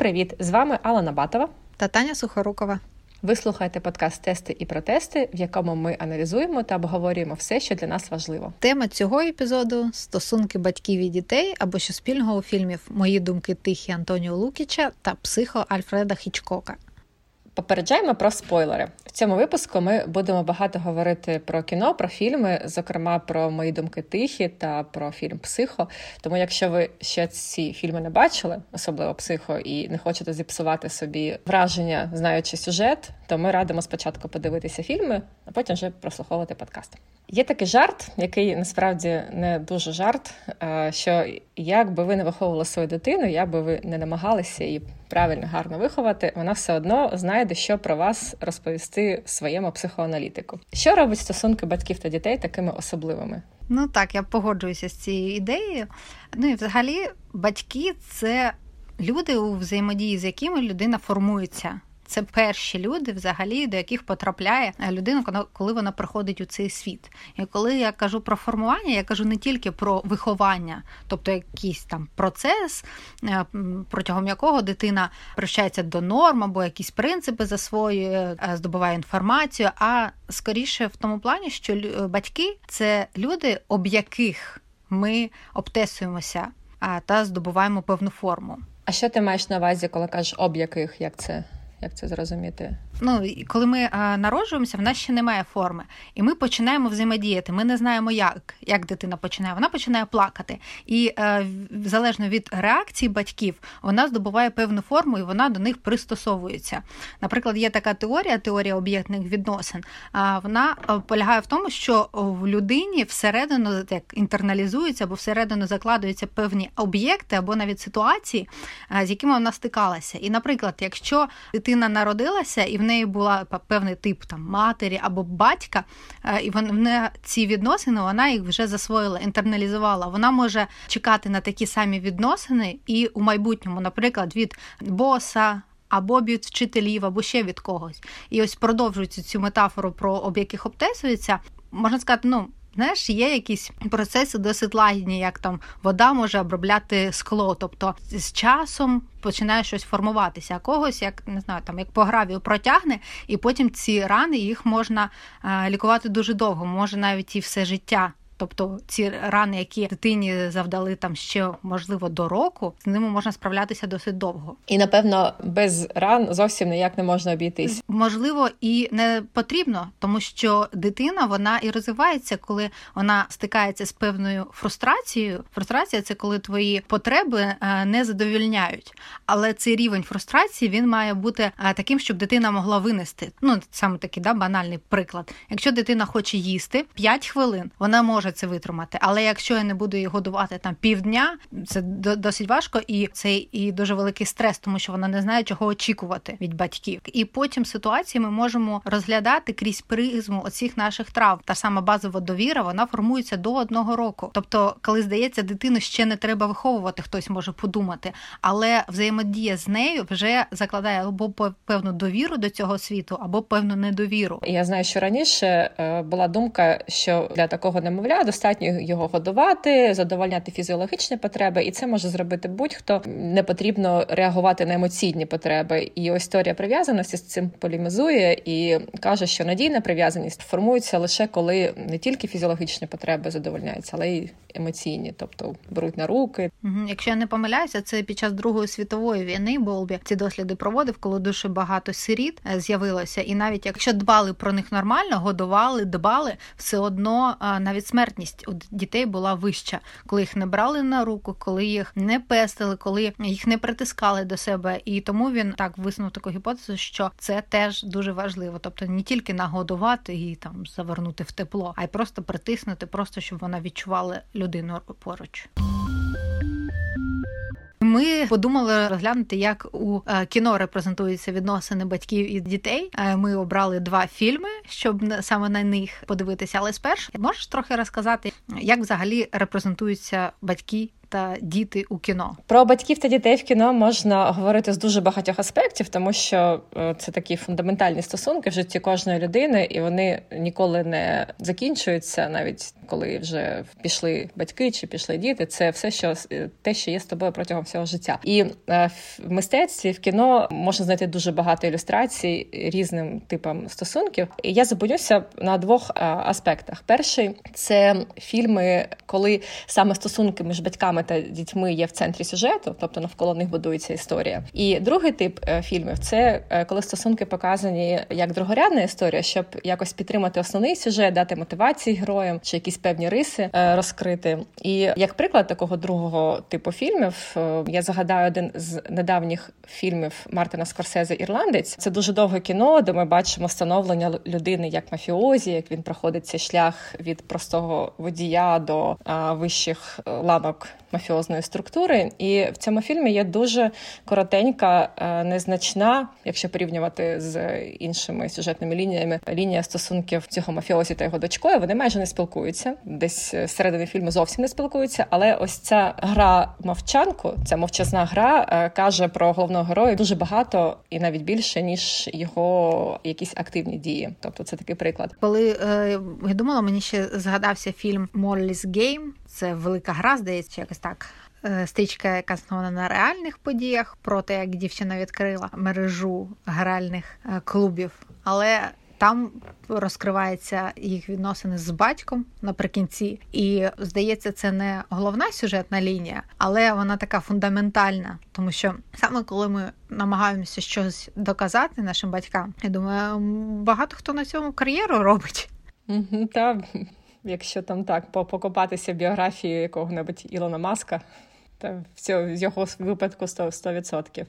привіт! З вами Алана Батова та Таня Сухорукова. Ви слухаєте подкаст Тести і протести, в якому ми аналізуємо та обговорюємо все, що для нас важливо. Тема цього епізоду стосунки батьків і дітей або що спільного у фільмів Мої думки тихі Антоніо Лукіча та психо Альфреда Хічкока. Попереджаємо про спойлери. В цьому випуску ми будемо багато говорити про кіно, про фільми, зокрема про мої думки тихі та про фільм Психо. Тому, якщо ви ще ці фільми не бачили, особливо психо, і не хочете зіпсувати собі враження, знаючи сюжет, то ми радимо спочатку подивитися фільми, а потім вже прослуховувати подкаст. Є такий жарт, який насправді не дуже жарт. Що як би ви не виховували свою дитину, як би ви не намагалися її правильно гарно виховати, вона все одно знайде, що про вас розповісти своєму психоаналітику. Що робить стосунки батьків та дітей такими особливими? Ну так, я погоджуюся з цією ідеєю. Ну і взагалі, батьки це люди, у взаємодії з якими людина формується це перші люди, взагалі, до яких потрапляє е, людина, коли вона приходить у цей світ. І коли я кажу про формування, я кажу не тільки про виховання, тобто якийсь там процес, е, протягом якого дитина прощається до норм або якісь принципи засвоює, е, здобуває інформацію, а скоріше в тому плані, що батьки це люди, об яких ми обтесуємося та здобуваємо певну форму. А що ти маєш на увазі, коли кажеш об яких? Як це? Як це зрозуміти? Ну коли ми а, народжуємося, в нас ще немає форми, і ми починаємо взаємодіяти. Ми не знаємо, як як дитина починає. Вона починає плакати, і а, залежно від реакції батьків, вона здобуває певну форму і вона до них пристосовується. Наприклад, є така теорія, теорія об'єктних відносин. А вона полягає в тому, що в людині всередину як інтерналізуються або всередину закладуються певні об'єкти або навіть ситуації, з якими вона стикалася. І, наприклад, якщо дитина народилася, і в неї була певний тип там матері або батька, е, і вона ці відносини вона їх вже засвоїла, інтерналізувала. Вона може чекати на такі самі відносини і у майбутньому, наприклад, від боса. Або від вчителів, або ще від когось. І ось продовжуючи цю метафору про об обтесується, можна сказати, ну Знаєш, є якісь процеси досить лагідні, як там вода може обробляти скло. Тобто з часом починає щось формуватися, а когось, як не знаю, там як по гравію протягне, і потім ці рани їх можна е, лікувати дуже довго, може навіть і все життя. Тобто ці рани, які дитині завдали там ще можливо до року, з ними можна справлятися досить довго. І напевно без ран зовсім ніяк не можна обійтись. Можливо, і не потрібно, тому що дитина вона і розвивається, коли вона стикається з певною фрустрацією. Фрустрація це коли твої потреби е, не задовільняють. Але цей рівень фрустрації він має бути е, таким, щоб дитина могла винести. Ну саме такий да банальний приклад. Якщо дитина хоче їсти 5 хвилин, вона може може це витримати. Але якщо я не буду її годувати там півдня, це досить важко, і це і дуже великий стрес, тому що вона не знає, чого очікувати від батьків. І потім ситуації ми можемо розглядати крізь призму оцих наших трав. Та сама базова довіра вона формується до одного року. Тобто, коли здається, дитину ще не треба виховувати, хтось може подумати, але взаємодія з нею вже закладає або певну довіру до цього світу, або певну недовіру. Я знаю, що раніше е, була думка, що для такого немовля достатньо його годувати, задовольняти фізіологічні потреби, і це може зробити будь-хто. Не потрібно реагувати на емоційні потреби. І ось теорія прив'язаності з цим полімізує і каже, що надійна прив'язаність формується лише коли не тільки фізіологічні потреби задовольняються, але й емоційні, тобто беруть на руки. Якщо я не помиляюся, це під час Другої світової війни Болбі ці досліди проводив, коли дуже багато сиріт е, з'явилося, і навіть якщо дбали про них нормально, годували, дбали, все одно навіть смерть смертність у дітей була вища, коли їх не брали на руку, коли їх не пестили, коли їх не притискали до себе. І тому він так висунув таку гіпотезу, що це теж дуже важливо. Тобто не тільки нагодувати і там завернути в тепло, а й просто притиснути, просто щоб вона відчувала людину поруч. Ми подумали розглянути, як у е, кіно репрезентуються відносини батьків і дітей. Е, ми обрали два фільми, щоб саме на них подивитися. Але спершу можеш трохи розказати, як взагалі репрезентуються батьки та діти у кіно? Про батьків та дітей в кіно можна говорити з дуже багатьох аспектів, тому що е, це такі фундаментальні стосунки в житті кожної людини, і вони ніколи не закінчуються, навіть коли вже пішли батьки чи пішли діти. Це все, що е, те, що є з тобою протягом всього життя, і е, в мистецтві в кіно можна знайти дуже багато ілюстрацій різним типам стосунків. І Я зупинюся на двох аспектах: перший це фільми, коли саме стосунки між батьками та дітьми є в центрі сюжету, тобто навколо них будується історія. І другий тип е, фільмів це е, коли стосунки показані як другорядна історія, щоб якось підтримати основний сюжет, дати мотивації героям чи якісь певні риси е, розкрити. І як приклад такого другого типу фільмів, я загадаю один з недавніх фільмів Мартина Скорсезе Ірландець. Це дуже довге кіно, де ми бачимо становлення людини як мафіозі, як він проходить цей шлях від простого водія до вищих ланок мафіозної структури. І в цьому фільмі є дуже коротенька, е, незначна, якщо порівнювати з іншими сюжетними лініями, лінія стосунків цього мафіозі та його дочкою. Вони майже не спілкуються. Десь середини фільму зовсім не спілкуються. Але ось ця гра мовчанку, ця мовчазна гра е, каже про головного героя дуже багато і навіть більше ніж його якісь активні дії. Тобто, це такий приклад. Коли е, я думала, мені ще згадався фільм Molly's Game. Це велика гра, здається, якось так. Е, стрічка, яка основана на реальних подіях, про те, як дівчина відкрила мережу гральних е, клубів, але там розкриваються їх відносини з батьком наприкінці, і здається, це не головна сюжетна лінія, але вона така фундаментальна, тому що саме коли ми намагаємося щось доказати нашим батькам, я думаю, багато хто на цьому кар'єру робить. Так, якщо там так покопатися біографію якого-небудь Ілона Маска, та в його випадку 100%.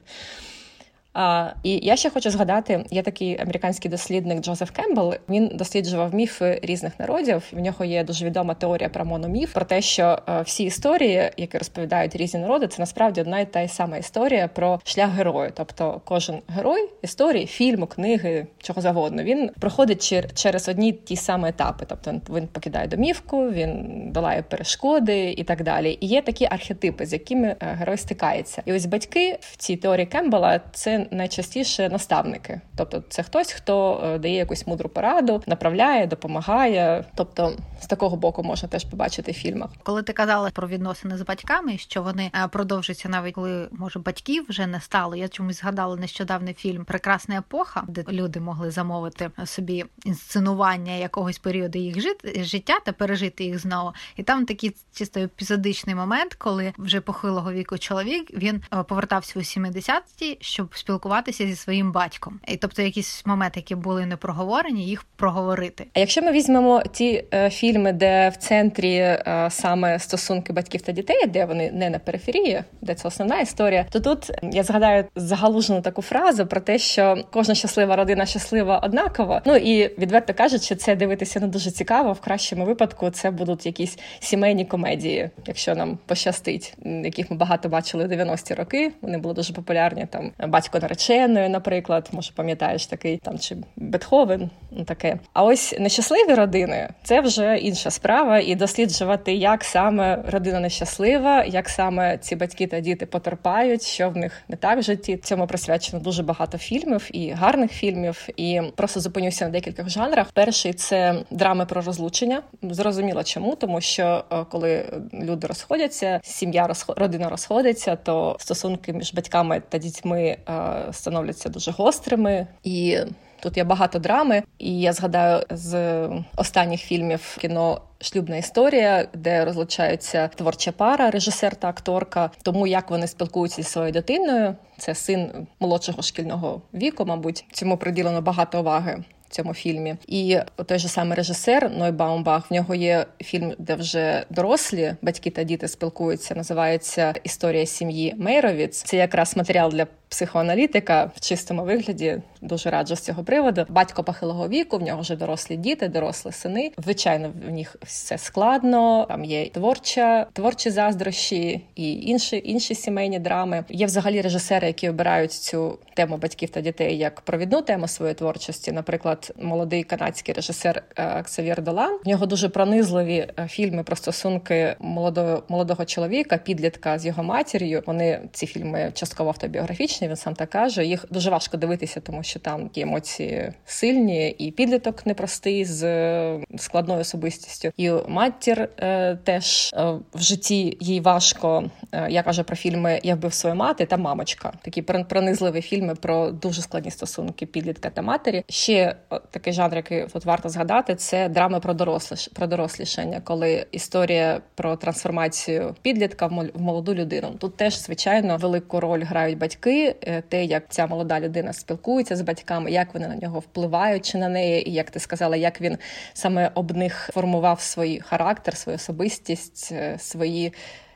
А, І я ще хочу згадати: є такий американський дослідник Джозеф Кембл. Він досліджував міфи різних народів. В нього є дуже відома теорія про мономіф, про те, що е, всі історії, які розповідають різні народи, це насправді одна і та й сама історія про шлях герою. Тобто, кожен герой історії, фільму, книги, чого завгодно, він проходить через одні ті самі етапи. Тобто він покидає домівку, він долає перешкоди і так далі. І є такі архетипи, з якими е, герой стикається. І ось батьки в цій теорії Кембела це найчастіше наставники, тобто це хтось, хто е, дає якусь мудру пораду, направляє, допомагає. Тобто з такого боку можна теж побачити в фільмах. Коли ти казала про відносини з батьками, що вони е, продовжуються навіть коли може батьків вже не стало. Я чомусь згадала нещодавний фільм Прекрасна епоха, де люди могли замовити собі інсценування якогось періоду їх життя та пережити їх знову. І там такий чисто епізодичний момент, коли вже похилого віку чоловік він е, повертався у 70-ті, щоб спілкуватися спілкуватися зі своїм батьком, і тобто якісь моменти, які були не проговорені, їх проговорити. А якщо ми візьмемо ті е, фільми, де в центрі е, саме стосунки батьків та дітей, де вони не на периферії, де це основна історія, то тут я згадаю загалужену таку фразу про те, що кожна щаслива родина щаслива однаково. Ну і відверто кажучи, це дивитися не дуже цікаво. В кращому випадку це будуть якісь сімейні комедії, якщо нам пощастить, яких ми багато бачили в 90-ті роки. Вони були дуже популярні. Там батько нареченою, наприклад, може пам'ятаєш такий там чи Бетховен, ну таке. А ось нещасливі родини це вже інша справа, і досліджувати, як саме родина нещаслива, як саме ці батьки та діти потерпають, що в них не так в житті. Цьому присвячено дуже багато фільмів і гарних фільмів. І просто зупинюся на декількох жанрах. Перший це драми про розлучення. Зрозуміло, чому тому, що е, коли люди розходяться, сім'я родина розходиться, то стосунки між батьками та дітьми е, становляться дуже гострими і. Тут є багато драми, і я згадаю з останніх фільмів кіно шлюбна історія, де розлучаються творча пара, режисер та акторка. Тому як вони спілкуються зі своєю дитиною, це син молодшого шкільного віку, мабуть, цьому приділено багато уваги цьому фільмі. І той же самий режисер Ной Баумбах, в нього є фільм, де вже дорослі батьки та діти спілкуються. Називається Історія сім'ї Мейровіц. Це якраз матеріал для психоаналітика в чистому вигляді. Дуже раджу з цього приводу. Батько похилого віку, в нього вже дорослі діти, дорослі сини. Звичайно, в них все складно. Там є творча, творчі заздрощі і інші інші сімейні драми. Є взагалі режисери, які обирають цю тему батьків та дітей як провідну тему своєї творчості. Наприклад, молодий канадський режисер е, Долан. В нього дуже пронизливі е, фільми про стосунки молодого молодого чоловіка, підлітка з його матір'ю. Вони ці фільми частково автобіографічні. Він сам так каже. Їх дуже важко дивитися, тому що там є емоції сильні, і підліток непростий з е, складною особистістю. І матір е, теж е, в житті їй важко. Е, я кажу про фільми Я вбив свою мати та мамочка. Такі пронизливі фільми про дуже складні стосунки підлітка та матері. Ще такий жанр, який тут варто згадати, це драми про дорослиш, про дорослішання, коли історія про трансформацію підлітка в молоду людину. Тут теж звичайно велику роль грають батьки, е, те, як ця молода людина спілкується з батьками, як вони на нього впливають чи на неї, і як ти сказала, як він саме об них формував свій характер, свою особистість, е, свої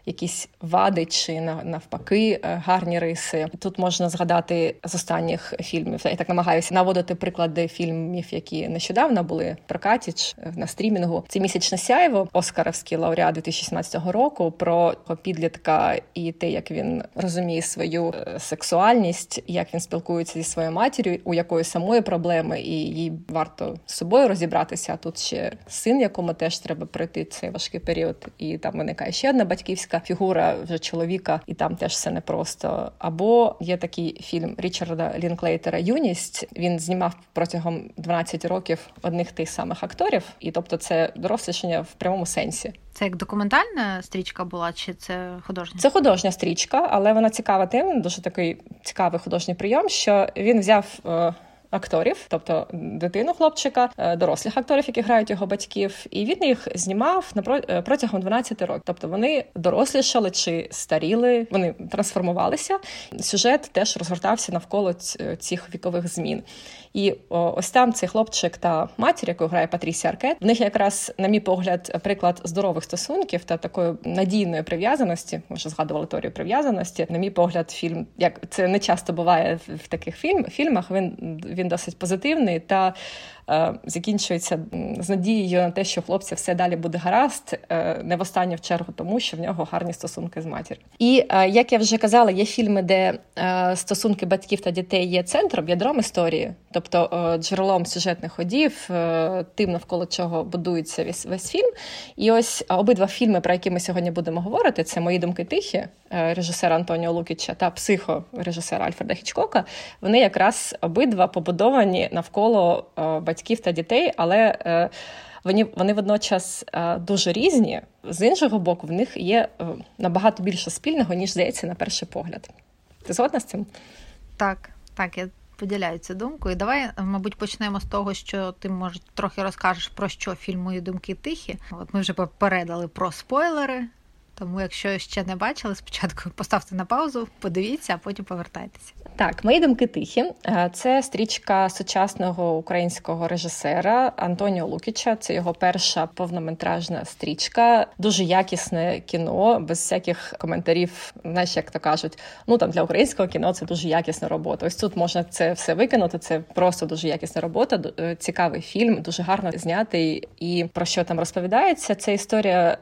якісь вади чи навпаки е, гарні риси. Тут можна згадати з останніх фільмів. Я так намагаюся наводити приклади фільмів, які нещодавно були в прокаті на стрімінгу. Це місячне сяйво, Оскаровський лауреат 2017 року. Про підлітка і те, як він розуміє свою е, сексуальність, як він спілкується зі своєю матір'ю, у якої самої проблеми, і їй варто з собою розібратися. А тут ще син, якому теж треба пройти цей важкий період, і там виникає ще одна батьківська жінка, фігура вже чоловіка, і там теж все непросто. Або є такий фільм Річарда Лінклейтера Юність. Він знімав протягом 12 років одних тих самих акторів, і тобто це дорослішання в прямому сенсі. Це як документальна стрічка була, чи це художня? Це художня стрічка, але вона цікава тим, дуже такий цікавий художній прийом, що він взяв. Е, акторів, тобто дитину хлопчика, е, дорослих акторів, які грають його батьків, і він їх знімав е, протягом 12 років. Тобто вони дорослішали чи старіли, вони трансформувалися. Сюжет теж розгортався навколо цих вікових змін. І ось там цей хлопчик та матір, яку грає Патрісія Аркет, в них якраз, на мій погляд, приклад здорових стосунків та такої надійної прив'язаності. Ми вже згадували теорію прив'язаності. На мій погляд, фільм як це не часто буває в таких фільм, фільмах. Він він досить позитивний. Та закінчується з надією на те, що хлопця все далі буде гаразд, е, не в останню чергу, тому що в нього гарні стосунки з матір'ю. І е, як я вже казала, є фільми, де стосунки батьків та дітей є центром, ядром історії, тобто джерелом сюжетних ходів, тим навколо чого будується весь весь фільм. І ось обидва фільми, про які ми сьогодні будемо говорити, це мої думки тихі режисера Антоніо Лукіча та психо режисера Альфреда Хічкока. Вони якраз обидва побудовані навколо батьків батьків та дітей, але е, вони вони водночас е, дуже різні. З іншого боку, в них є е, набагато більше спільного, ніж здається, на перший погляд. Ти згодна з цим? Так, так, я поділяю цю думку. І давай, мабуть, почнемо з того, що ти може трохи розкажеш про що фільм «Мої думки тихі. От ми вже попередили про спойлери. Тому, якщо ще не бачили, спочатку поставте на паузу, подивіться, а потім повертайтеся. Так, мої думки тихі. Е, це стрічка сучасного українського режисера Антоніо Лукіча. Це його перша повнометражна стрічка, дуже якісне кіно, без всяких коментарів. Знаєш, як то кажуть, ну там для українського кіно це дуже якісна робота. Ось тут можна це все викинути. Це просто дуже якісна робота. Е, цікавий фільм, дуже гарно знятий. І про що там розповідається? Це історія.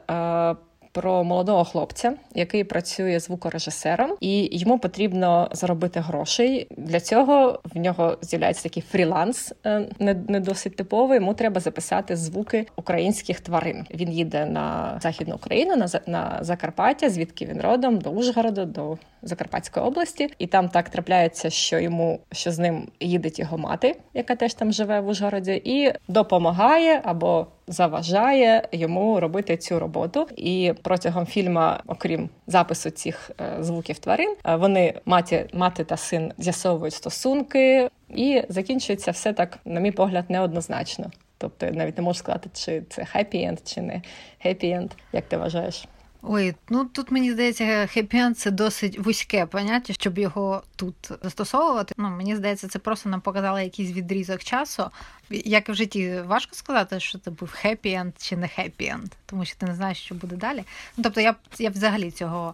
Про молодого хлопця, який працює звукорежисером, і йому потрібно заробити грошей. Для цього в нього з'являється такий фріланс, е, не, не досить типовий. Йому треба записати звуки українських тварин. Він їде на західну Україну, на на Закарпаття, звідки він родом, до Ужгорода, до Закарпатської області, і там так трапляється, що йому що з ним їде його мати, яка теж там живе в Ужгороді, і допомагає або заважає йому робити цю роботу. І протягом фільму, окрім запису цих е, звуків тварин, е, вони маті, мати та син з'ясовують стосунки, і закінчується все так, на мій погляд, неоднозначно. Тобто навіть не можу сказати, чи це хеппі-енд, чи не хеппі-енд. Як ти вважаєш? Ой, ну тут мені здається, хеппі-енд це досить вузьке поняття, щоб його тут застосовувати. Ну мені здається, це просто нам показало якийсь відрізок часу. Як в житті важко сказати, що це був хеппі-енд чи не хеппі-енд, тому що ти не знаєш, що буде далі. Ну тобто, я я взагалі цього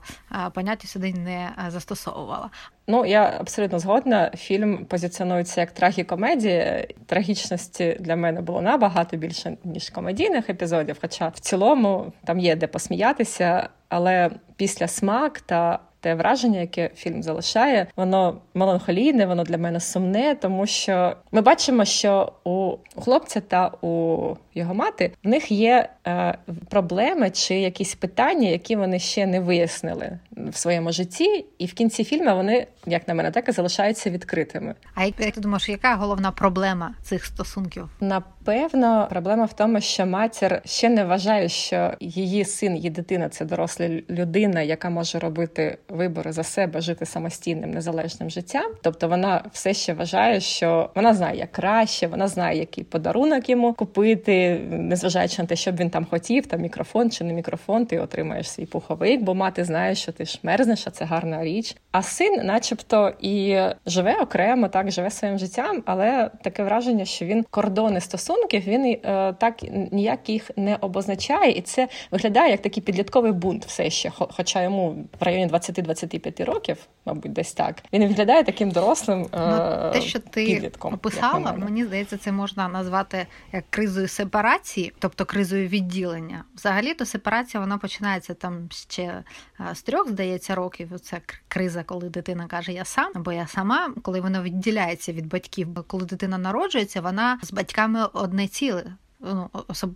поняття сюди не застосовувала. Ну, я абсолютно згодна. Фільм позиціонується як трагікомедія. Трагічності для мене було набагато більше ніж комедійних епізодів. Хоча в цілому там є де посміятися, але після смак та те враження, яке фільм залишає, воно меланхолійне, воно для мене сумне, тому що ми бачимо, що у хлопця та у його мати в них є е, проблеми чи якісь питання, які вони ще не вияснили в своєму житті, і в кінці фільму вони, як на мене, так і залишаються відкритими. А як ти думаєш, яка головна проблема цих стосунків? Напевно, проблема в тому, що матір ще не вважає, що її син, її дитина це доросла людина, яка може робити вибори за себе, жити самостійним незалежним життям. Тобто вона все ще вважає, що вона знає як краще, вона знає, який подарунок йому купити, незважаючи на те, що б він там хотів, там мікрофон чи не мікрофон, ти отримаєш свій пуховик, бо мати знає, що ти ж мерзнеш, а це гарна річ. А син, начебто, і живе окремо, так живе своїм життям, але таке враження, що він кордони стосунків, він е, так ніяк їх не обозначає, і це виглядає як такий підлітковий бунт, все ще, хоча йому в районі 20-25 років, мабуть, десь так. Він виглядає таким дорослим. Ну, те, що ти підлітком, описала, мені здається, це можна назвати як кризою сепарації, тобто кризою відділення. Взагалі, то сепарація вона починається там ще з трьох, здається, років. Це криза, коли дитина каже Я сам або я сама, коли вона відділяється від батьків. Коли дитина народжується, вона з батьками одне ціле ну,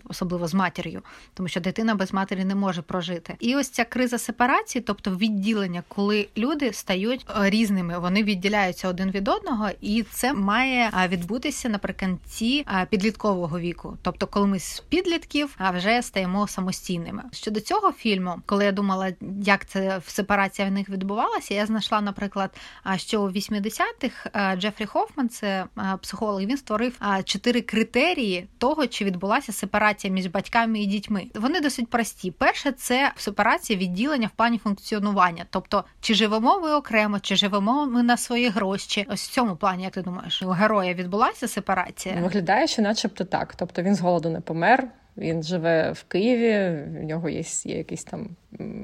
особливо з матір'ю, тому що дитина без матері не може прожити. І ось ця криза сепарації, тобто відділення, коли люди стають е, різними, вони відділяються один від одного, і це має відбутися наприкінці підліткового віку. Тобто, коли ми з підлітків вже стаємо самостійними. Щодо цього фільму, коли я думала, як це в сепарація в них відбувалася, я знайшла, наприклад, що у 80-х Джефрі Хофман, це психолог, він створив чотири критерії того, чи від відбулася сепарація між батьками і дітьми. Вони досить прості. Перше, це сепарація відділення в плані функціонування. Тобто, чи живемо ми окремо, чи живемо ми на свої гроші. Ось в цьому плані, як ти думаєш, у героя відбулася сепарація? Виглядає, що начебто так. Тобто він з голоду не помер. Він живе в Києві, в нього є, є якісь там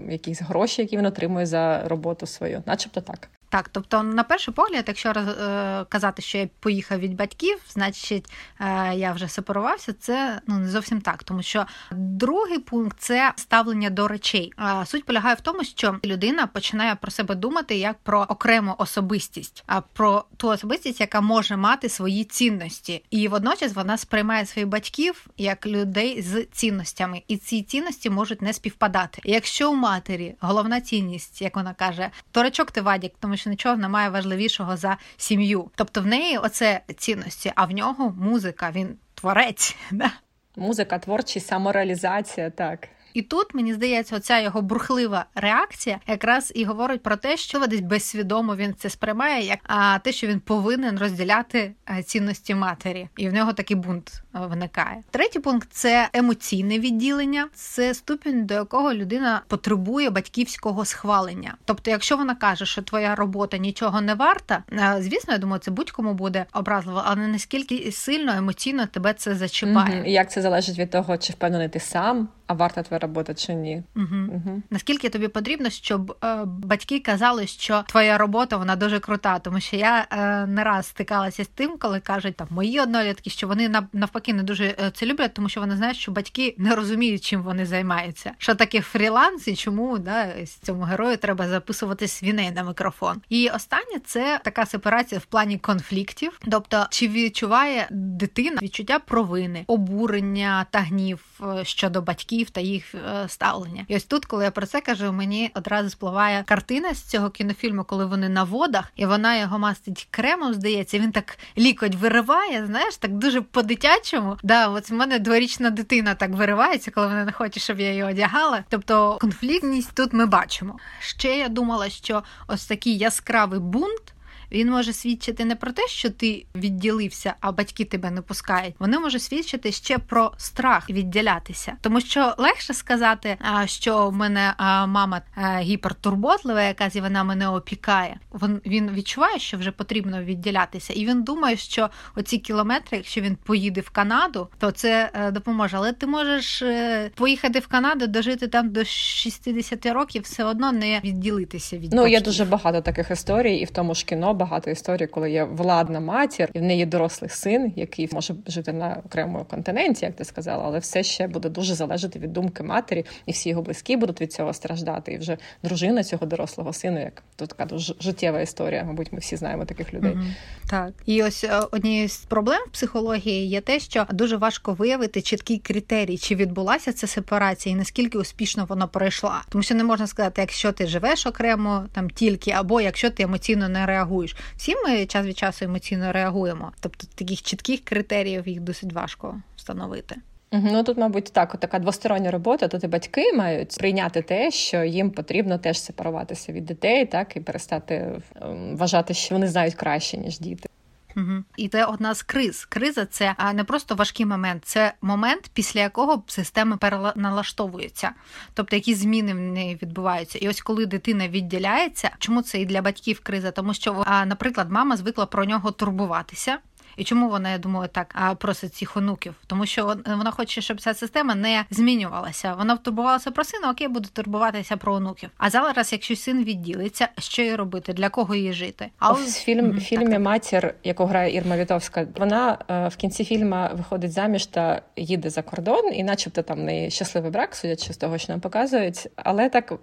якісь гроші, які він отримує за роботу свою, начебто так. Так, тобто, на перший погляд, якщо е, казати, що я поїхав від батьків, значить е, я вже сепарувався, це ну не зовсім так, тому що другий пункт це ставлення до речей. А суть полягає в тому, що людина починає про себе думати як про окрему особистість, а про ту особистість, яка може мати свої цінності, і водночас вона сприймає своїх батьків як людей з цінностями, і ці цінності можуть не співпадати. Якщо у матері головна цінність, як вона каже, торечок ти вадік, тому що нічого немає важливішого за сім'ю. Тобто в неї оце цінності, а в нього музика, він творець. Да? Музика, творчість, самореалізація, так. І тут мені здається, оця його бурхлива реакція якраз і говорить про те, що десь безсвідомо він це сприймає, як а те, що він повинен розділяти е, цінності матері, і в нього такий бунт е, виникає. Третій пункт це емоційне відділення, це ступінь, до якого людина потребує батьківського схвалення. Тобто, якщо вона каже, що твоя робота нічого не варта, е, звісно, я думаю, це будь-кому буде образливо, але наскільки сильно емоційно тебе це зачіпає. Угу. Як це залежить від того, чи впевнений ти сам, а варта твоя робота чи ні. Угу. Угу. Наскільки тобі потрібно, щоб е, батьки казали, що твоя робота вона дуже крута, тому що я е, не раз стикалася з тим, коли кажуть там мої однолітки, що вони навпаки не дуже е, це люблять, тому що вони знають, що батьки не розуміють, чим вони займаються. Що таке фріланс і чому да, цьому герою треба записувати свіней на мікрофон. І останнє це така сепарація в плані конфліктів, тобто чи відчуває дитина відчуття провини, обурення та гнів е, щодо батьків та їх е, ставлення. І ось тут, коли я про це кажу, мені одразу спливає картина з цього кінофільму, коли вони на водах, і вона його мастить кремом, здається, він так лікоть вириває, знаєш, так дуже по-дитячому. Да, от в мене дворічна дитина так виривається, коли вона не хоче, щоб я її одягала. Тобто конфліктність тут ми бачимо. Ще я думала, що ось такий яскравий бунт він може свідчити не про те, що ти відділився, а батьки тебе не пускають. Вони можуть свідчити ще про страх відділятися, тому що легше сказати, що в мене мама гіпертурботлива, якась і вона мене опікає. Він відчуває, що вже потрібно відділятися, і він думає, що оці кілометри, якщо він поїде в Канаду, то це е, допоможе. Але ти можеш е, поїхати в Канаду, дожити там до 60 років, все одно не відділитися від ну батьків. є дуже багато таких історій, і в тому ж кіно багато історій, коли є владна матір, і в неї дорослий син, який може жити на окремому континенті, як ти сказала, але все ще буде дуже залежати від думки матері, і всі його близькі будуть від цього страждати. І вже дружина цього дорослого сина, як тут така дуже життєва історія. Мабуть, ми всі знаємо таких людей. Mm-hmm. Так і ось е, однією з проблем в психології є те, що дуже важко виявити чіткий критерій, чи відбулася ця сепарація, і наскільки успішно вона пройшла, тому що не можна сказати, якщо ти живеш окремо там тільки, або якщо ти емоційно не реагуєш. Всі ми час від часу емоційно реагуємо, тобто таких чітких критеріїв їх досить важко встановити. Ну тут, мабуть, так, така двостороння робота. Тут і батьки мають прийняти те, що їм потрібно теж сепаруватися від дітей, так і перестати ем, вважати, що вони знають краще ніж діти. Угу. І це одна з криз. Криза це не просто важкий момент, це момент, після якого система переналаштовується, тобто які зміни в неї відбуваються. І ось коли дитина відділяється, чому це і для батьків криза? Тому що, наприклад, мама звикла про нього турбуватися. І чому вона, я думаю, так просить цих онуків? Тому що вона хоче, щоб ця система не змінювалася. Вона турбувалася про сина, окей, буде турбуватися про онуків. А зараз, якщо син відділиться, що їй робити? Для кого їй жити? А в фільм mm-hmm. фільмі Матір, яку грає Ірма Вітовська, вона е, в кінці фільму виходить заміж та їде за кордон, і, начебто, там неї щасливий брак, судячи з того, що нам показують. Але так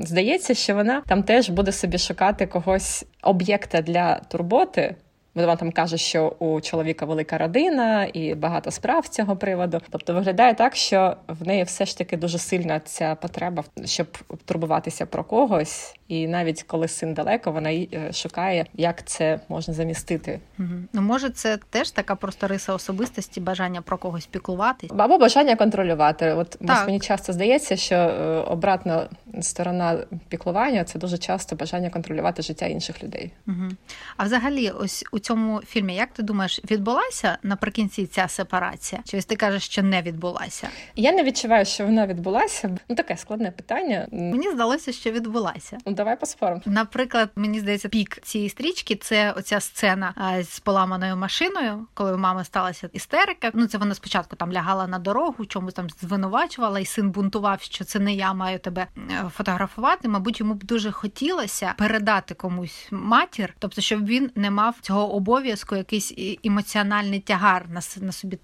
здається, що вона там теж буде собі шукати когось об'єкта для турботи. Вона там каже, що у чоловіка велика родина і багато справ з цього приводу. Тобто виглядає так, що в неї все ж таки дуже сильна ця потреба, щоб турбуватися про когось. І навіть коли син далеко, вона е, шукає, як це можна замістити. Угу. Ну може, це теж така просто риса особистості, бажання про когось піклуватись або бажання контролювати. От мені часто здається, що е, обратна сторона піклування це дуже часто бажання контролювати життя інших людей. Угу. А взагалі, ось у цьому фільмі, як ти думаєш, відбулася наприкінці ця сепарація? Чи ось ти кажеш, що не відбулася? Я не відчуваю, що вона відбулася. Ну таке складне питання. Мені здалося, що відбулася. Ну давай поспоримо. Наприклад, мені здається, пік цієї стрічки це оця сцена з поламаною машиною, коли у мами сталася істерика. Ну це вона спочатку там лягала на дорогу, чомусь там звинувачувала, і син бунтував, що це не я маю тебе е, фотографувати. Мабуть, йому б дуже хотілося передати комусь матір, тобто, щоб він не мав цього обов'язку якийсь емоціональний тягар на на собі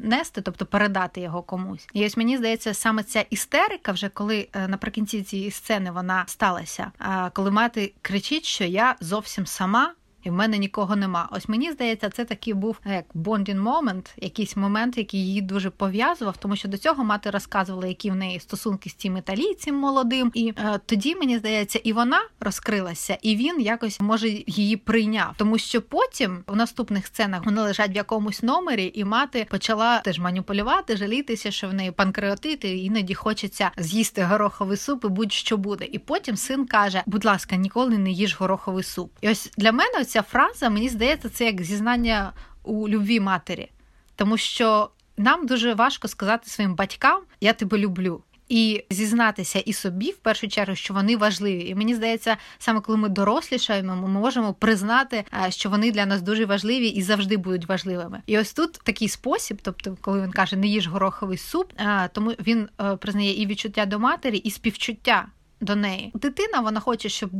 нести, тобто передати його комусь. І ось мені здається, саме ця істерика, вже коли е, наприкінці цієї сцени вона сталася. Коли мати кричить, що я зовсім сама і в мене нікого нема. Ось мені здається, це такий був е, як bonding момент, якийсь момент, який її дуже пов'язував, тому що до цього мати розказувала, які в неї стосунки з цим італійцем молодим. І е, тоді мені здається, і вона розкрилася, і він якось може її прийняв, тому що потім в наступних сценах вони лежать в якомусь номері, і мати почала теж маніпулювати, жалітися, що в неї панкреотит, і іноді хочеться з'їсти гороховий суп, і будь-що буде. І потім син каже: будь ласка, ніколи не їж гороховий суп. І ось для мене ця фраза, мені здається, це як зізнання у любві матері, тому що нам дуже важко сказати своїм батькам Я тебе люблю. І зізнатися і собі в першу чергу, що вони важливі. І мені здається, саме коли ми дорослішаємо, ми можемо признати, е, що вони для нас дуже важливі і завжди будуть важливими. І ось тут такий спосіб, тобто, коли він каже, не їж гороховий суп, е, тому він е, признає і відчуття до матері, і співчуття до неї. Дитина вона хоче, щоб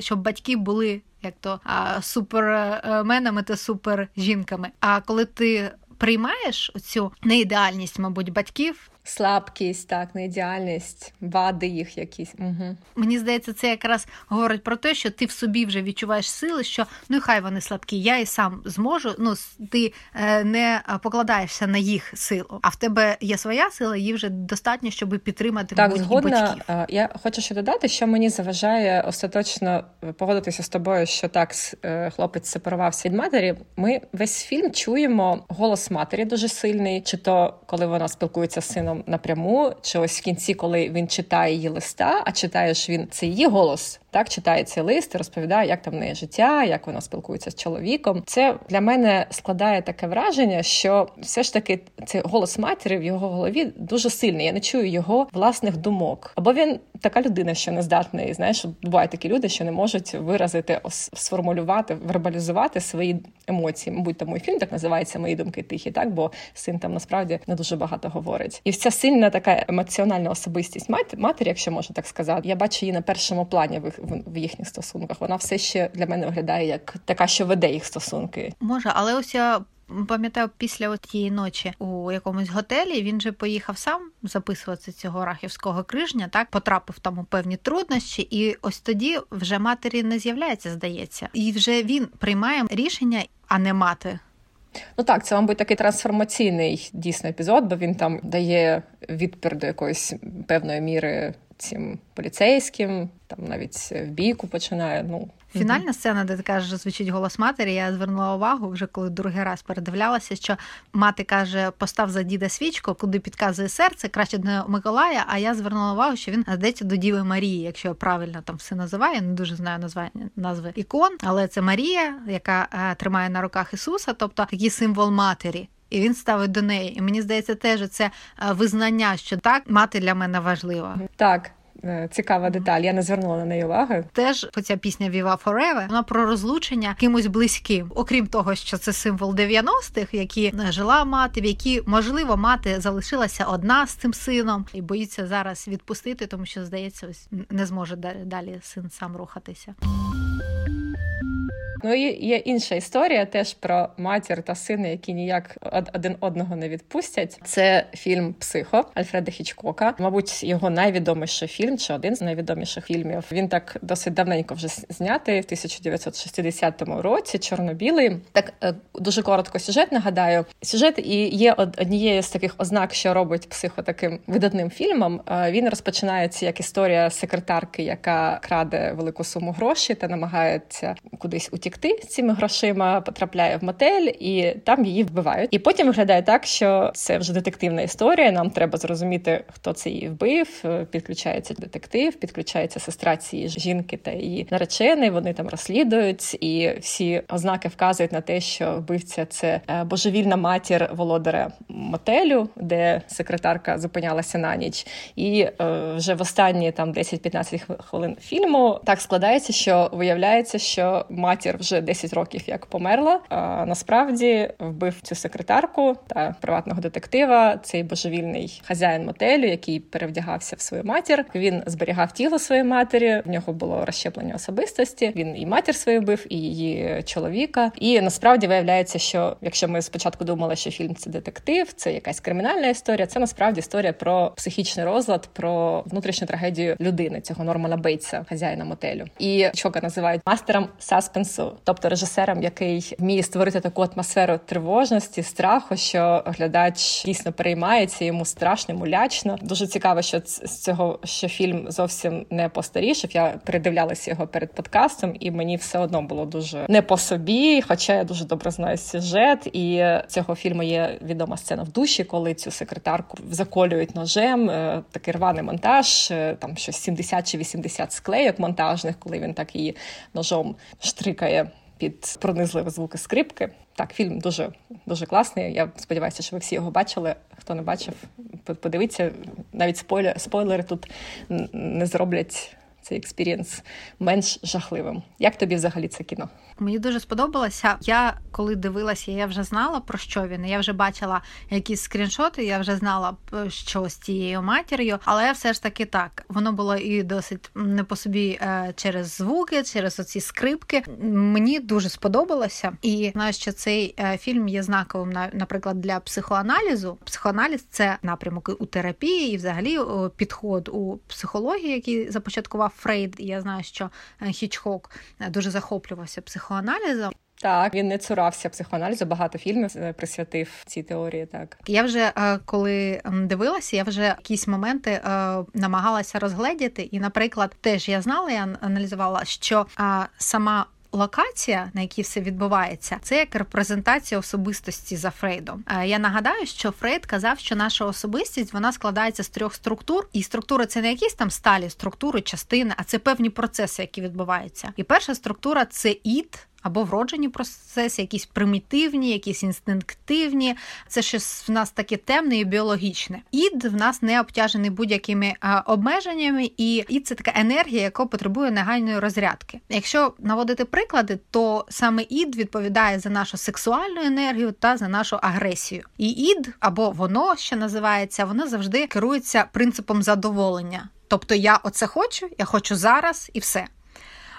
щоб батьки були як то суперменами та супер жінками. А коли ти приймаєш цю неідеальність, мабуть, батьків, слабкість, так, неідеальність, вади їх якісь. Угу. Мені здається, це якраз говорить про те, що ти в собі вже відчуваєш сили, що ну хай вони слабкі, я і сам зможу. Ну ти е, не покладаєшся на їх силу, а в тебе є своя сила, її вже достатньо, щоб підтримати так, згодна. батьків. Е, я хочу ще додати, що мені заважає остаточно погодитися з тобою, що так е, хлопець сепарувався від матері. Ми весь фільм чуємо голос матері дуже сильний, чи то коли вона спілкується з сином напряму, чи ось в кінці, коли він читає її листа, а читаєш він це її голос. Так читає цей лист і розповідає, як там в неї життя, як вона спілкується з чоловіком. Це для мене складає таке враження, що все ж таки цей голос матері в його голові дуже сильний. Я не чую його власних думок. Або він така людина, що не здатний. Знаєш, бувають такі люди, що не можуть виразити, сформулювати, вербалізувати свої емоції. Мабуть, тому і фільм так називається Мої думки тихі, так бо син там насправді не дуже багато говорить. І ця сильна така емоціональна особистість матері, якщо можна так сказати, я бачу її на першому плані в, їхніх стосунках. Вона все ще для мене виглядає як така, що веде їх стосунки. Може, але ось я пам'ятаю, після тієї ночі у якомусь готелі він же поїхав сам записуватися цього рахівського крижня, так потрапив там у певні труднощі, і ось тоді вже матері не з'являється, здається, і вже він приймає рішення, а не мати. Ну так, це, мабуть, такий трансформаційний дійсно епізод, бо він там дає відпір до якоїсь певної міри цим поліцейським, там навіть в бійку починає. Ну Фінальна сцена, де ти кажеш, звучить голос матері. Я звернула увагу вже коли другий раз передивлялася, що мати каже: постав за діда свічку, куди підказує серце, краще до Миколая. А я звернула увагу, що він здається до Діви Марії, якщо я правильно там все називаю. Не дуже знаю названня назви ікон, але це Марія, яка е, тримає на руках Ісуса, тобто такий символ матері. І він ставить до неї. І мені здається, теж це е, визнання, що так мати для мене важлива. Так. Е, цікава деталь. Я не звернула на неї уваги. Теж ця пісня Viva Forever, вона про розлучення кимось близьким, окрім того, що це символ 90-х, які жила мати, в які можливо мати залишилася одна з цим сином і боїться зараз відпустити, тому що здається, ось не зможе далі син сам рухатися. Ну і є інша історія теж про матір та сина, які ніяк один одного не відпустять. Це фільм Психо Альфреда Хічкока. Мабуть, його найвідоміший фільм, чи один з найвідоміших фільмів. Він так досить давненько вже знятий в 1960 році. Чорно-білий. Так е, дуже коротко сюжет. Нагадаю, сюжет і є однією з таких ознак, що робить психо таким видатним фільмом. Е, він розпочинається як історія секретарки, яка краде велику суму грошей та намагається кудись утікати втікти з цими грошима, потрапляє в мотель і там її вбивають. І потім виглядає так, що це вже детективна історія. Нам треба зрозуміти, хто це її вбив. Підключається детектив, підключається сестра цієї жінки та її наречений. Вони там розслідують, і всі ознаки вказують на те, що вбивця це е, божевільна матір володаря мотелю, де секретарка зупинялася на ніч. І е, вже в останні там 10-15 хвилин фільму так складається, що виявляється, що матір вже 10 років як померла. А насправді вбив цю секретарку та приватного детектива. Цей божевільний хазяїн мотелю, який перевдягався в свою матір. Він зберігав тіло своєї матері. В нього було розщеплення особистості. Він і матір свою вбив, і її чоловіка. І насправді виявляється, що якщо ми спочатку думали, що фільм це детектив, це якась кримінальна історія. Це насправді історія про психічний розлад, про внутрішню трагедію людини цього Нормана Бейтса, хазяїна мотелю. І Чока називають мастером саспенсу тобто режисером, який вміє створити таку атмосферу тривожності, страху, що глядач дійсно переймається, йому страшно, йому лячно. Дуже цікаво, що з цього що фільм зовсім не постарішив. Я передивлялася його перед подкастом, і мені все одно було дуже не по собі. Хоча я дуже добре знаю сюжет, і цього фільму є відома сцена в душі, коли цю секретарку заколюють ножем. Е, такий рваний монтаж, е, там щось 70 чи 80 склейок монтажних, коли він так її ножом штрикає під пронизливі звуки скрипки. Так, фільм дуже дуже класний. Я сподіваюся, що ви всі його бачили. Хто не бачив, подивіться, навіть спойлери тут не зроблять цей experience менш жахливим. Як тобі взагалі це кіно? Мені дуже сподобалося. Я коли дивилася, я вже знала про що він. Я вже бачила якісь скріншоти, я вже знала, що з цією матір'ю, але все ж таки так. Воно було і досить не по собі е, через звуки, через оці скрипки. Мені дуже сподобалося. І знаю, що цей е, фільм є знаковим, наприклад, для психоаналізу. Психоаналіз це напрямок у терапії, і взагалі підход у психології, який започаткував Фрейд. І я знаю, що е, Хічхок дуже захоплювався психоаналізом. Так, він не цурався психоаналізу, багато фільмів е, присвятив цій теорії. Так я вже е, коли дивилася, я вже якісь моменти е, намагалася розгледіти. І, наприклад, теж я знала, я аналізувала, що сама локація, на якій все відбувається, це як репрезентація особистості за Фрейдом. Е, я нагадаю, що Фрейд казав, що наша особистість вона складається з трьох структур, і структура це не якісь там сталі структури, частини, а це певні процеси, які відбуваються. І перша структура це ід або вроджені процеси, якісь примітивні, якісь інстинктивні. Це щось в нас таке темне і біологічне. Ід в нас не обтяжений будь-якими обмеженнями, і ід це така енергія, яка потребує негайної розрядки. Якщо наводити приклади, то саме ід відповідає за нашу сексуальну енергію та за нашу агресію. І ід або воно що називається, воно завжди керується принципом задоволення. Тобто я оце хочу, я хочу зараз і все.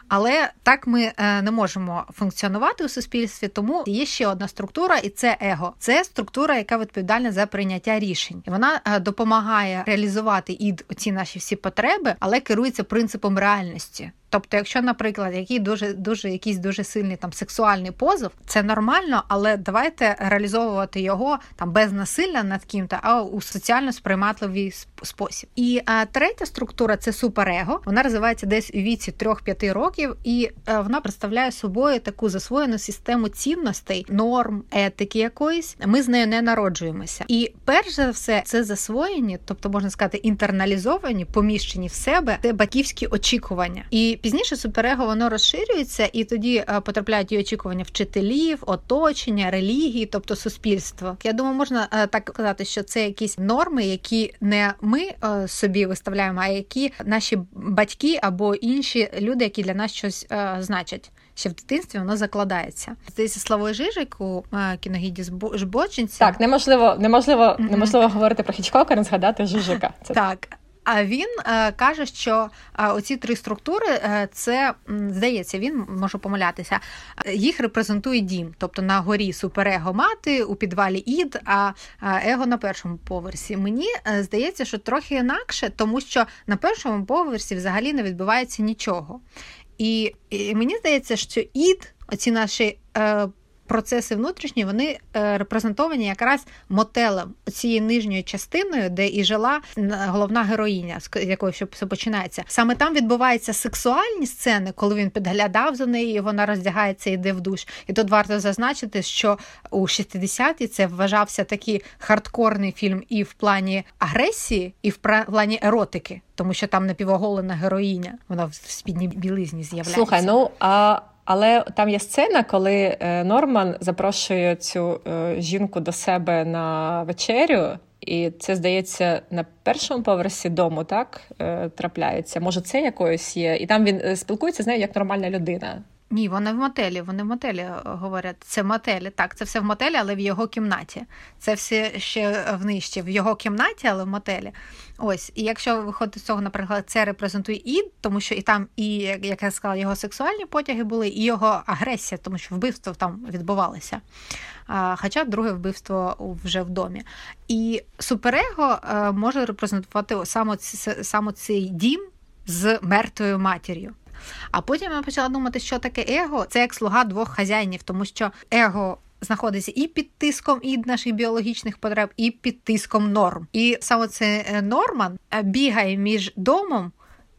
Але так ми е, не можемо функціонувати у суспільстві, тому є ще одна структура, і це его. Це структура, яка відповідальна за прийняття рішень, і вона е, допомагає реалізувати ід оці наші всі потреби, але керується принципом реальності. Тобто, якщо, наприклад, який дуже дуже якийсь дуже сильний там сексуальний позов, це нормально, але давайте реалізовувати його там без насилля над ким-то, а у соціально сприйматливий спосіб. І а, третя структура це суперего. Вона розвивається десь у віці 3-5 років, і а, вона представляє собою таку засвоєну систему цінностей, норм, етики якоїсь. Ми з нею не народжуємося. І перш за все, це засвоєні, тобто можна сказати, інтерналізовані, поміщені в себе, це батьківські очікування. І Пізніше суперего воно розширюється, і тоді е, потрапляють і очікування вчителів, оточення, релігії, тобто суспільства. Я думаю, можна е, так казати, що це якісь норми, які не ми е, собі виставляємо, а які наші батьки або інші люди, які для нас щось значать. Ще в дитинстві воно закладається. Здається, Славою Жижик у кіногіді Жбочинця. Так, неможливо, неможливо, неможливо говорити про Хічкока, не згадати Жижика. Це так. А він е, каже, що е, оці три структури е, це здається, він може помилятися. Їх репрезентує дім, тобто на горі суперего мати, у підвалі ід, а его на першому поверсі. Мені здається, що трохи інакше, тому що на першому поверсі взагалі не відбувається нічого. І, і мені здається, що ід, оці наші процеси внутрішні вони е, репрезентовані якраз мотелем, цією нижньою частиною, де і жила головна героїня, з якої все починається. Саме там відбуваються сексуальні сцени, коли він підглядав за нею, і вона роздягається і йде в душ. І тут варто зазначити, що у 60-ті це вважався такий хардкорний фільм і в плані агресії, і в плані еротики, тому що там напівоголена героїня, вона в спідній білизні з'являється. Слухай, ну а але там є сцена, коли е, Норман запрошує цю е, жінку до себе на вечерю, і це здається на першому поверсі дому, так е, трапляється. Може, це якоюсь є, і там він спілкується з нею як нормальна людина. Ні, вони в мотелі. Вони в мотелі е, говорять. Це в мотелі. Так, це все в мотелі, але в його кімнаті. Це все ще внижче в його кімнаті, але в мотелі. Ось, і якщо виходить з цього, наприклад, це репрезентує ід, тому що і там, і як я сказала, його сексуальні потяги були, і його агресія, тому що вбивство там відбувалося. Хоча друге вбивство вже в домі. І суперего е, може репрезентувати саме цей дім з мертвою матір'ю. А потім я почала думати, що таке его це як слуга двох хазяїнів, тому що его. Знаходиться і під тиском і наших біологічних потреб, і під тиском норм. І саме це норма Норман е, бігає між домом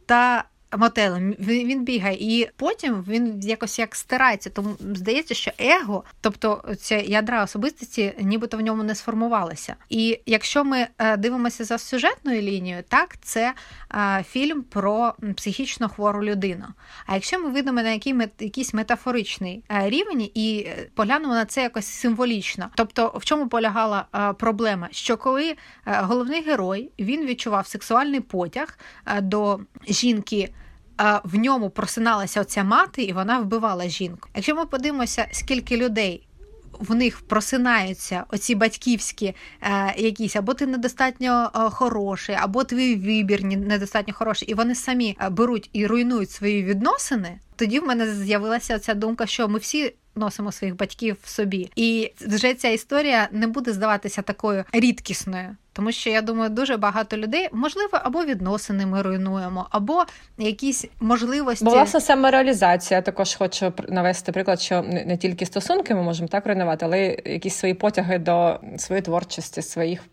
та мотелем. Він, бігає, і потім він якось як стирається. Тому здається, що его, тобто ця ядра особистості, нібито в ньому не сформувалася. І якщо ми е, дивимося за сюжетною лінією, так це е, фільм про психічно хвору людину. А якщо ми видимо на який якийсь метафоричний е, рівень і поглянемо на це якось символічно, тобто в чому полягала проблема? Що коли головний герой він відчував сексуальний потяг до жінки в ньому просиналася оця мати, і вона вбивала жінку. Якщо ми подивимося, скільки людей. В них просинаються оці батьківські е, якісь, або ти недостатньо е, хороший, або твій вибір недостатньо хороший, і вони самі е, беруть і руйнують свої відносини. Тоді в мене з'явилася ця думка, що ми всі носимо своїх батьків в собі, і вже ця історія не буде здаватися такою рідкісною Тому що я думаю, дуже багато людей можливо або відносини ми руйнуємо, або якісь можливості. Бо власне самореалізація. Також хочу навести приклад, що не тільки стосунки ми можемо так руйнувати, але якісь свої потяги до своєї творчості, своїх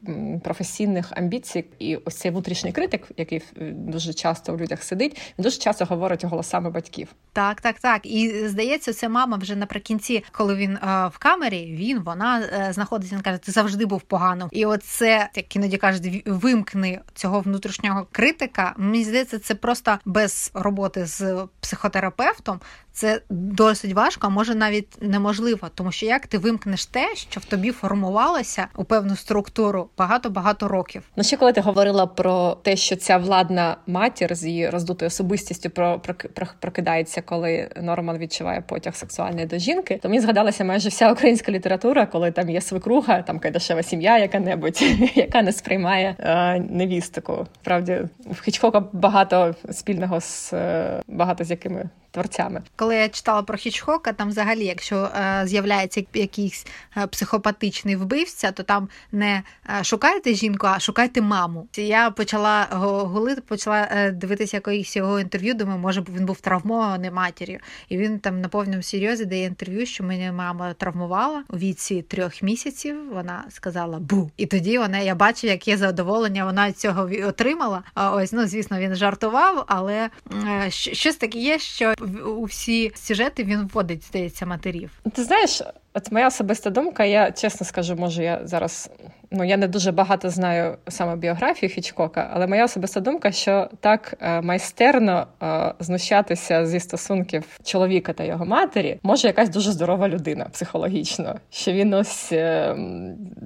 професійних амбіцій. І ось цей внутрішній критик, який дуже часто в людях сидить, він дуже часто говорить голосами батьків. Так, так, так. І здається, це мама вже наприкінці, коли він е, в камері, він вона е, знаходиться. Він каже, ти завжди був поганим. І оце іноді кажуть, вимкни цього внутрішнього критика. Мені здається, це просто без роботи з психотерапевтом. Це досить важко, а може навіть неможливо, тому що як ти вимкнеш те, що в тобі формувалося у певну структуру багато-багато років. Ну ще коли ти говорила про те, що ця владна матір з її роздутою особистістю про, про, про прокидається, коли Норман відчуває потяг сексуальний до жінки, то мені згадалася майже вся українська література, коли там є свекруга, там кайдашева сім'я, яка-небудь, яка не сприймає е, невістику. Правді в Хічкока багато спільного з е, багато з якими творцями. Коли я читала про Хічхока, там взагалі, якщо е, з'являється якийсь е, психопатичний вбивця, то там не е, шукайте жінку, а шукайте маму. Я почала гулити, почала дивитися якоїсь його інтерв'ю. Думаю, може він був травмований матір'ю, і він там на повному серйозі дає інтерв'ю, що мене мама травмувала у віці трьох місяців. Вона сказала бу. І тоді вона я бачу, яке задоволення вона цього отримала. Ось ну звісно, він жартував, але щось таке є, що у всі сюжети він вводить, здається, матерів. Ти знаєш, от моя особиста думка, я чесно скажу, може, я зараз ну я не дуже багато знаю саме біографію Хічкока, але моя особиста думка, що так е, майстерно е, знущатися зі стосунків чоловіка та його матері може якась дуже здорова людина психологічно, що він ось е,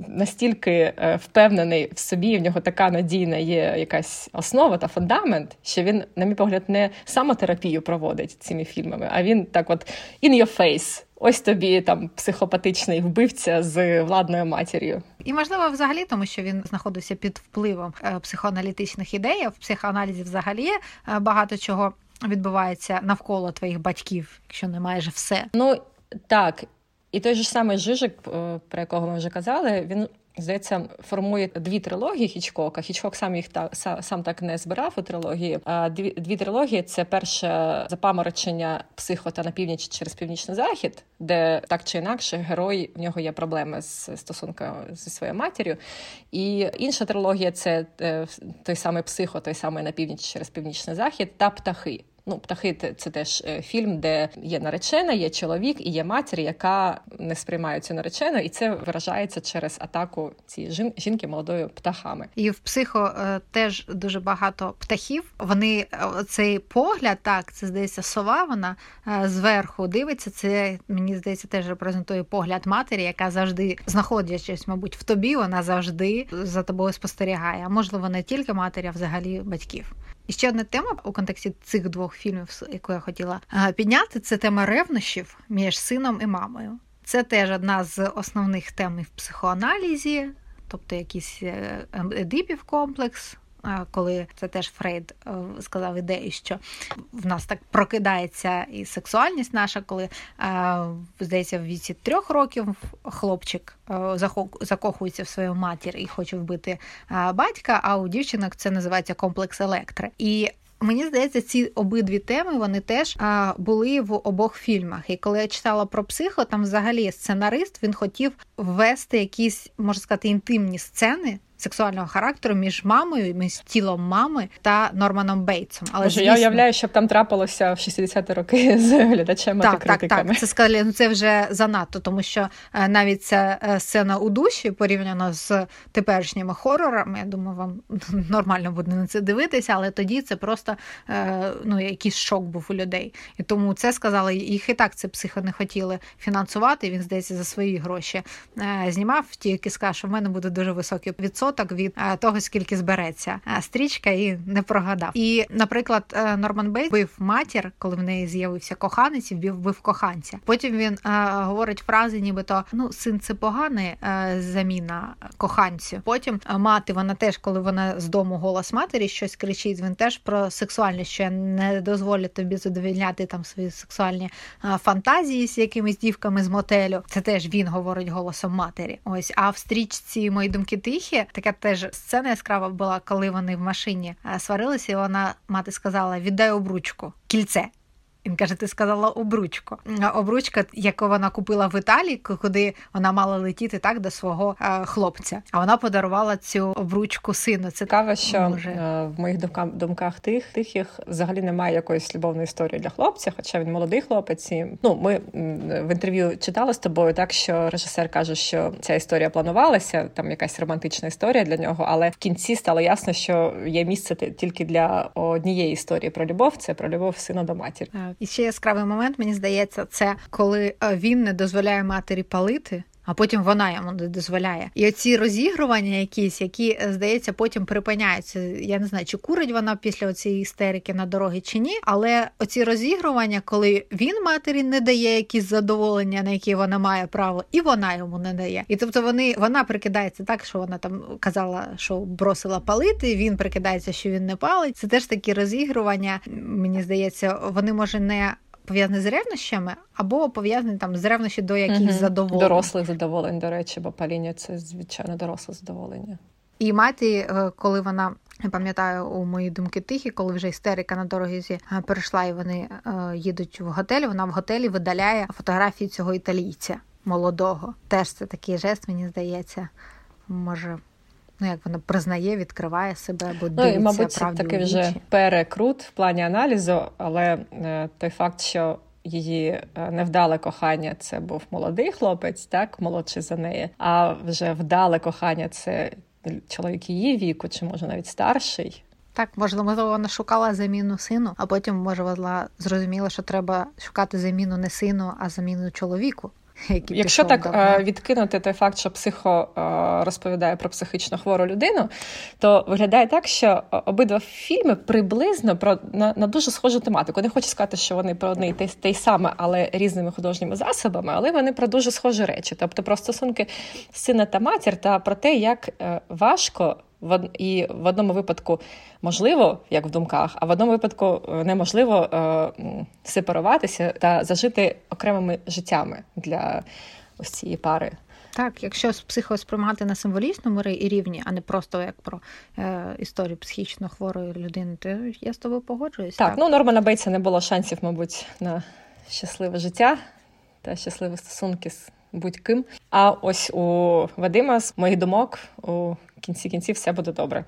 настільки впевнений в собі, в нього така надійна є якась основа та фундамент, що він, на мій погляд, не самотерапію проводить цими фільмами, а він так, от in your face. Ось тобі там психопатичний вбивця з владною матір'ю. І можливо, взагалі, тому що він знаходився під впливом е, психоаналітичних ідей. В психоаналізі взагалі е, багато чого відбувається навколо твоїх батьків, якщо не майже все. Ну так. І той же самий Жижик, е, про якого ми вже казали, він Здається, формує дві трилогії Хічкока. Хічкок сам їх та сам так не збирав у трилогії. А дві дві трилогії це перше запаморочення психота на північ через північний захід, де так чи інакше герой в нього є проблеми з стосунками зі своєю матір'ю. І інша трилогія це е, той самий психо, той самий на північ через північний захід та птахи. Ну, птахи це теж е, фільм, де є наречена, є чоловік і є матір, яка не сприймає цю наречену, і це виражається через атаку цієї жінки молодою птахами. І в психо е, теж дуже багато птахів. Вони е, цей погляд, так це здається, сова. Вона зверху дивиться. Це мені здається, теж репрезентує погляд матері, яка завжди знаходячись, мабуть, в тобі. Вона завжди за тобою спостерігає. А можливо, не тільки матері, а взагалі батьків. І ще одна тема у контексті цих двох фільмів, яку я хотіла підняти, це тема ревнощів між сином і мамою. Це теж одна з основних тем в психоаналізі, тобто якийсь е, едипів комплекс, коли це теж Фрейд е, сказав ідею, що в нас так прокидається і сексуальність наша, коли е, здається, в віці трьох років хлопчик е, закохується в свою матір і хоче вбити батька. А у дівчинок це називається комплекс електри. І Мені здається, ці обидві теми вони теж а, були в обох фільмах. І коли я читала про психо, там взагалі сценарист він хотів ввести якісь, можна сказати, інтимні сцени сексуального характеру між мамою, між тілом мами та Норманом Бейтсом. Але Боже, звісно... я уявляю, щоб там трапилося в 60-ті роки з глядачами так, та критиками. Так, так, Це сказали, ну це вже занадто, тому що е, навіть ця е, сцена у душі порівняно з теперішніми хорорами. Я думаю, вам нормально буде на це дивитися, але тоді це просто е, ну якийсь шок був у людей. І тому це сказали, їх і так це психо не хотіли фінансувати. Він здається за свої гроші знімав. Тільки сказав, що в мене буде дуже високий відсоток відсоток від е, того, скільки збереться е, стрічка, і не прогадав. І, наприклад, е, Норман Бейт бив матір, коли в неї з'явився коханець, вбив бив коханця. Потім він говорить фрази, нібито ну син це поганий заміна коханцю. Потім мати, вона теж, коли вона з дому голос матері щось кричить, він теж про сексуальність, що я не дозволю тобі задовільняти там свої сексуальні фантазії з якимись дівками з мотелю. Це теж він говорить голосом матері. Ось а в стрічці мої думки тихі така теж сцена яскрава була, коли вони в машині сварилися, і вона мати сказала: віддай обручку, кільце. Він каже: Ти сказала обручку. Обручка, яку вона купила в Італії, куди вона мала летіти так до свого е, хлопця. А вона подарувала цю обручку сину. Це цікаво, що може... Е, в моїх думках думках тих тихих взагалі немає якоїсь любовної історії для хлопця, хоча він молодий хлопець. І, Ну ми в інтерв'ю читали з тобою, так що режисер каже, що ця історія планувалася, там якась романтична історія для нього, але в кінці стало ясно, що є місце тільки для однієї історії про любов. Це про любов сина до матері. І ще яскравий момент, мені здається, це коли е, він не дозволяє матері палити а потім вона йому не дозволяє. І оці розігрування, якісь, які е, здається, потім припиняються. Я не знаю, чи курить вона після цієї істерики на дорогі чи ні. Але оці розігрування, коли він матері не дає якісь задоволення, на які вона має право, і вона йому не дає. І тобто вони вона прикидається так, що вона там казала, що бросила палити. Він прикидається, що він не палить. Це теж такі розігрування. Мені здається, вони може не пов'язані з ревнощами, або пов'язані там з ревнощі до якихось угу. задоволень. Дорослих задоволень, до речі, бо паління це звичайно доросле задоволення. І мати, е, коли вона я пам'ятаю у мої думки тихі, коли вже істерика на дорозі е, перейшла, і вони е, їдуть в готель. Вона в готелі видаляє фотографії цього італійця молодого. Теж це такий жест, мені здається, може ну як вона признає, відкриває себе, бо ну, і, мабуть, це такий вже перекрут в плані аналізу, але е, той факт, що її е, невдале кохання це був молодий хлопець, так молодший за неї, а вже вдале кохання це чоловік її віку, чи може навіть старший. Так, можливо, вона шукала заміну сину, а потім може вона зрозуміла, що треба шукати заміну не сину, а заміну чоловіку. Який Якщо так давно. відкинути той факт, що психо розповідає про психічно хвору людину, то виглядає так, що обидва фільми приблизно про на, на дуже схожу тематику. Не хочу сказати, що вони про одне і те, те й саме, але різними художніми засобами, але вони про дуже схожі речі, тобто про стосунки сина та матір, та про те, як е, важко і в одному випадку можливо, як в думках, а в одному випадку е, неможливо е, сепаруватися та зажити окремими життями для ось цієї пари. Так, якщо психо сприймати на символічному рівні, а не просто як про е, історію психічно хворої людини, то я з тобою погоджуюсь. Так, так. ну Нормана Бейтса не було шансів, мабуть, на щасливе життя та щасливі стосунки з будь-ким. А ось у Вадима з моїх думок у кінці кінці все буде добре.